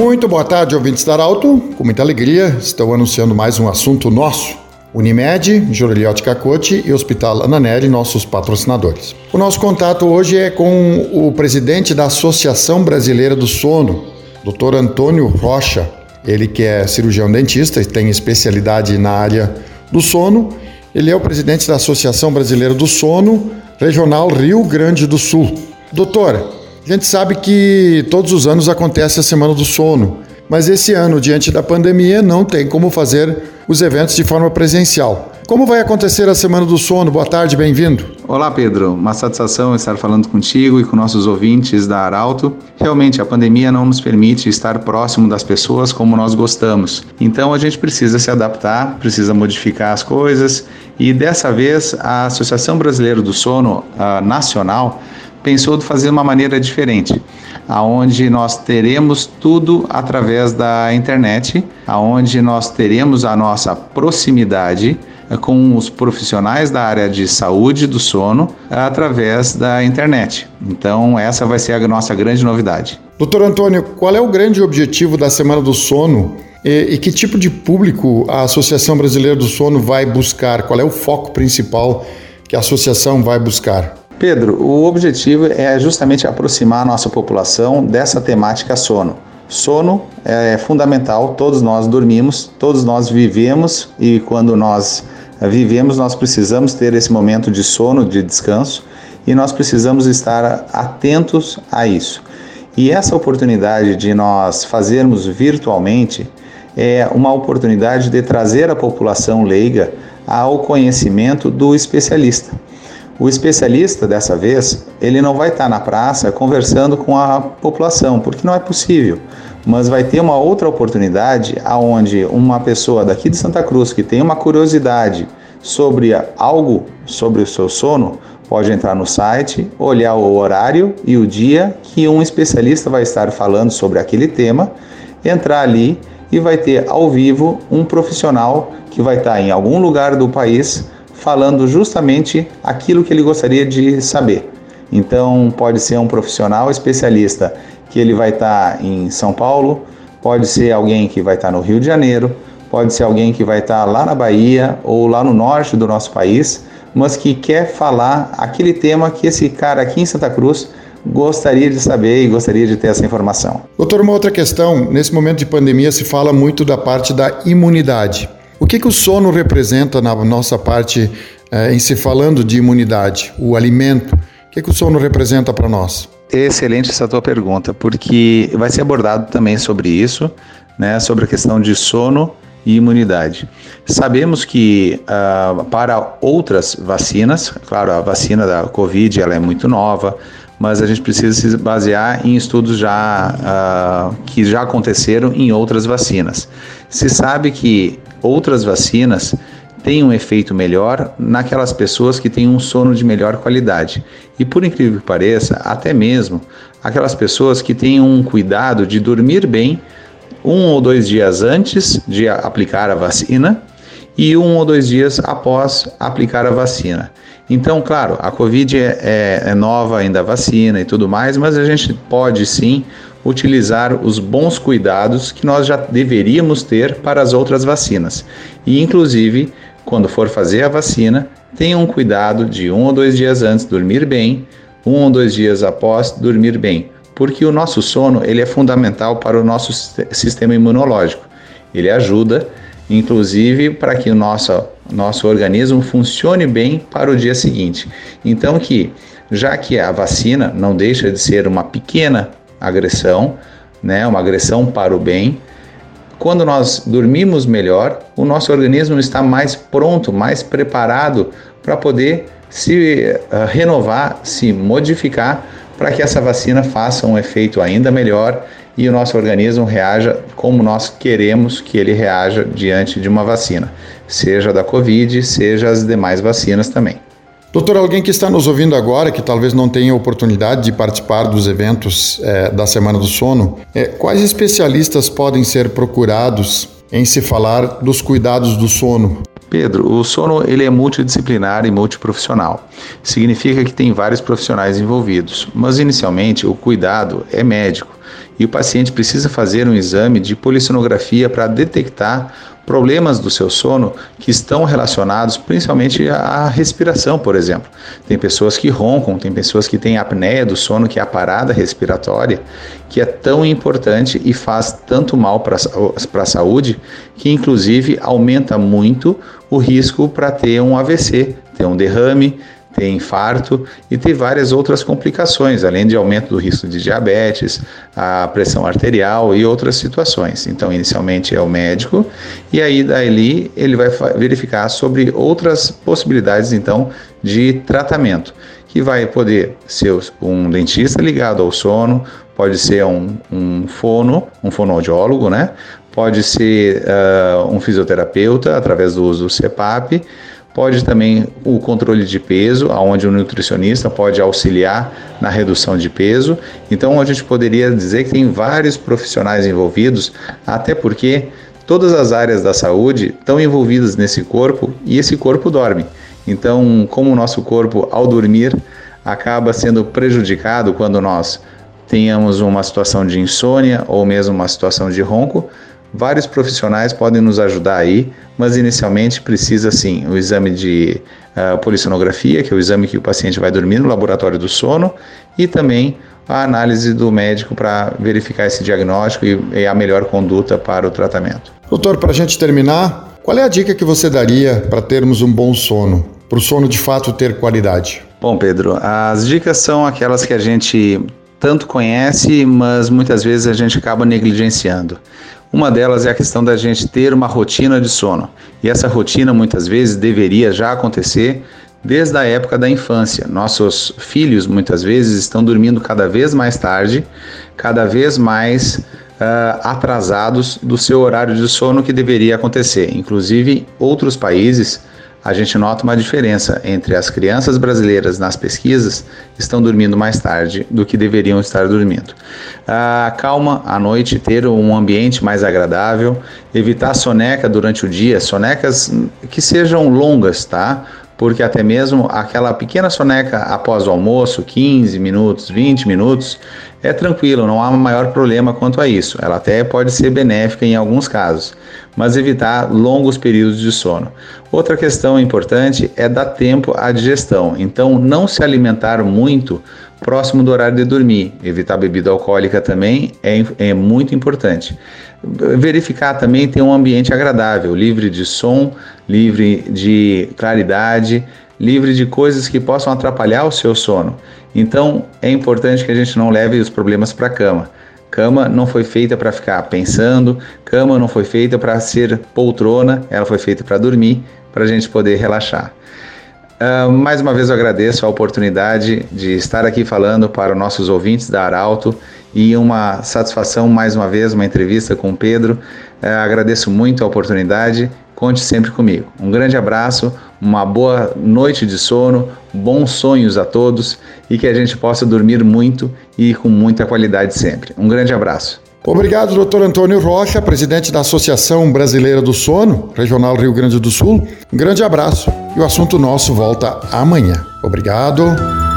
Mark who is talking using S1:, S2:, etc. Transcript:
S1: Muito boa tarde, ouvintes da Arauto. Com muita alegria, estou anunciando mais um assunto nosso. Unimed, Joreliote Cacote e Hospital Ananelli, nossos patrocinadores. O nosso contato hoje é com o presidente da Associação Brasileira do Sono, Dr. Antônio Rocha. Ele que é cirurgião dentista e tem especialidade na área do sono. Ele é o presidente da Associação Brasileira do Sono, Regional Rio Grande do Sul. Doutor, a gente sabe que todos os anos acontece a Semana do Sono, mas esse ano, diante da pandemia, não tem como fazer os eventos de forma presencial. Como vai acontecer a Semana do Sono? Boa tarde, bem-vindo.
S2: Olá, Pedro. Uma satisfação estar falando contigo e com nossos ouvintes da Arauto. Realmente, a pandemia não nos permite estar próximo das pessoas como nós gostamos. Então, a gente precisa se adaptar, precisa modificar as coisas e dessa vez a Associação Brasileira do Sono Nacional pensou de fazer uma maneira diferente, aonde nós teremos tudo através da internet, aonde nós teremos a nossa proximidade com os profissionais da área de saúde do sono através da internet. Então, essa vai ser a nossa grande novidade.
S1: Doutor Antônio, qual é o grande objetivo da Semana do Sono e, e, que tipo de público a Associação Brasileira do Sono vai buscar? Qual é o foco principal que a associação vai buscar?
S2: Pedro, o objetivo é justamente aproximar a nossa população dessa temática sono. Sono é fundamental, todos nós dormimos, todos nós vivemos e quando nós vivemos, nós precisamos ter esse momento de sono, de descanso e nós precisamos estar atentos a isso. E essa oportunidade de nós fazermos virtualmente é uma oportunidade de trazer a população leiga ao conhecimento do especialista. O especialista, dessa vez, ele não vai estar na praça conversando com a população, porque não é possível. Mas vai ter uma outra oportunidade aonde uma pessoa daqui de Santa Cruz que tem uma curiosidade sobre algo sobre o seu sono, pode entrar no site, olhar o horário e o dia que um especialista vai estar falando sobre aquele tema, entrar ali e vai ter ao vivo um profissional que vai estar em algum lugar do país falando justamente aquilo que ele gostaria de saber. Então, pode ser um profissional especialista que ele vai estar em São Paulo, pode ser alguém que vai estar no Rio de Janeiro, pode ser alguém que vai estar lá na Bahia ou lá no norte do nosso país, mas que quer falar aquele tema que esse cara aqui em Santa Cruz gostaria de saber e gostaria de ter essa informação.
S1: Doutor, uma outra questão: nesse momento de pandemia se fala muito da parte da imunidade. O que, que o sono representa na nossa parte eh, em se falando de imunidade? O alimento. O que, que o sono representa para nós?
S2: Excelente essa tua pergunta, porque vai ser abordado também sobre isso, né, sobre a questão de sono e imunidade. Sabemos que uh, para outras vacinas, claro, a vacina da Covid ela é muito nova, mas a gente precisa se basear em estudos já uh, que já aconteceram em outras vacinas. Se sabe que outras vacinas têm um efeito melhor naquelas pessoas que têm um sono de melhor qualidade. E por incrível que pareça, até mesmo aquelas pessoas que têm um cuidado de dormir bem um ou dois dias antes de aplicar a vacina e um ou dois dias após aplicar a vacina. Então, claro, a Covid é, é, é nova ainda a vacina e tudo mais, mas a gente pode sim utilizar os bons cuidados que nós já deveríamos ter para as outras vacinas. E, inclusive, quando for fazer a vacina, tenha um cuidado de um ou dois dias antes dormir bem, um ou dois dias após dormir bem, porque o nosso sono ele é fundamental para o nosso sistema imunológico. Ele ajuda, inclusive, para que o nosso, nosso organismo funcione bem para o dia seguinte. Então, que já que a vacina não deixa de ser uma pequena agressão, né, uma agressão para o bem. Quando nós dormimos melhor, o nosso organismo está mais pronto, mais preparado para poder se uh, renovar, se modificar, para que essa vacina faça um efeito ainda melhor e o nosso organismo reaja como nós queremos que ele reaja diante de uma vacina, seja da Covid, seja as demais vacinas também.
S1: Doutor, alguém que está nos ouvindo agora, que talvez não tenha oportunidade de participar dos eventos é, da Semana do Sono, é, quais especialistas podem ser procurados em se falar dos cuidados do sono?
S2: Pedro, o sono ele é multidisciplinar e multiprofissional. Significa que tem vários profissionais envolvidos, mas inicialmente o cuidado é médico e o paciente precisa fazer um exame de polissonografia para detectar problemas do seu sono que estão relacionados principalmente à respiração, por exemplo. Tem pessoas que roncam, tem pessoas que têm apneia do sono, que é a parada respiratória, que é tão importante e faz tanto mal para a saúde, que inclusive aumenta muito o risco para ter um AVC, ter um derrame, ter infarto e ter várias outras complicações, além de aumento do risco de diabetes, a pressão arterial e outras situações. Então, inicialmente é o médico e aí dali ele vai verificar sobre outras possibilidades então de tratamento, que vai poder ser um dentista ligado ao sono, pode ser um, um fono, um fonoaudiólogo, né? Pode ser uh, um fisioterapeuta através do uso do CPAP, Pode também o controle de peso, onde o nutricionista pode auxiliar na redução de peso. Então, a gente poderia dizer que tem vários profissionais envolvidos, até porque todas as áreas da saúde estão envolvidas nesse corpo e esse corpo dorme. Então, como o nosso corpo, ao dormir, acaba sendo prejudicado quando nós tenhamos uma situação de insônia ou mesmo uma situação de ronco, Vários profissionais podem nos ajudar aí, mas inicialmente precisa sim o exame de uh, polissonografia, que é o exame que o paciente vai dormir no laboratório do sono, e também a análise do médico para verificar esse diagnóstico e, e a melhor conduta para o tratamento.
S1: Doutor, para a gente terminar, qual é a dica que você daria para termos um bom sono? Para o sono de fato ter qualidade?
S2: Bom, Pedro, as dicas são aquelas que a gente tanto conhece, mas muitas vezes a gente acaba negligenciando. Uma delas é a questão da gente ter uma rotina de sono. E essa rotina muitas vezes deveria já acontecer desde a época da infância. Nossos filhos muitas vezes estão dormindo cada vez mais tarde, cada vez mais uh, atrasados do seu horário de sono que deveria acontecer. Inclusive, outros países a gente nota uma diferença entre as crianças brasileiras nas pesquisas estão dormindo mais tarde do que deveriam estar dormindo. Ah, calma à noite, ter um ambiente mais agradável, evitar soneca durante o dia, sonecas que sejam longas, tá? Porque até mesmo aquela pequena soneca após o almoço, 15 minutos, 20 minutos, é tranquilo, não há maior problema quanto a isso. Ela até pode ser benéfica em alguns casos, mas evitar longos períodos de sono. Outra questão importante é dar tempo à digestão, então não se alimentar muito próximo do horário de dormir. Evitar bebida alcoólica também é, é muito importante. Verificar também ter um ambiente agradável, livre de som, livre de claridade, livre de coisas que possam atrapalhar o seu sono. Então é importante que a gente não leve os problemas para a cama. Cama não foi feita para ficar pensando, cama não foi feita para ser poltrona, ela foi feita para dormir, para a gente poder relaxar. Uh, mais uma vez eu agradeço a oportunidade de estar aqui falando para os nossos ouvintes da Arauto e uma satisfação mais uma vez, uma entrevista com o Pedro. Uh, agradeço muito a oportunidade Conte sempre comigo. Um grande abraço, uma boa noite de sono, bons sonhos a todos e que a gente possa dormir muito e com muita qualidade sempre. Um grande abraço.
S1: Obrigado, doutor Antônio Rocha, presidente da Associação Brasileira do Sono, Regional Rio Grande do Sul. Um grande abraço e o assunto nosso volta amanhã. Obrigado.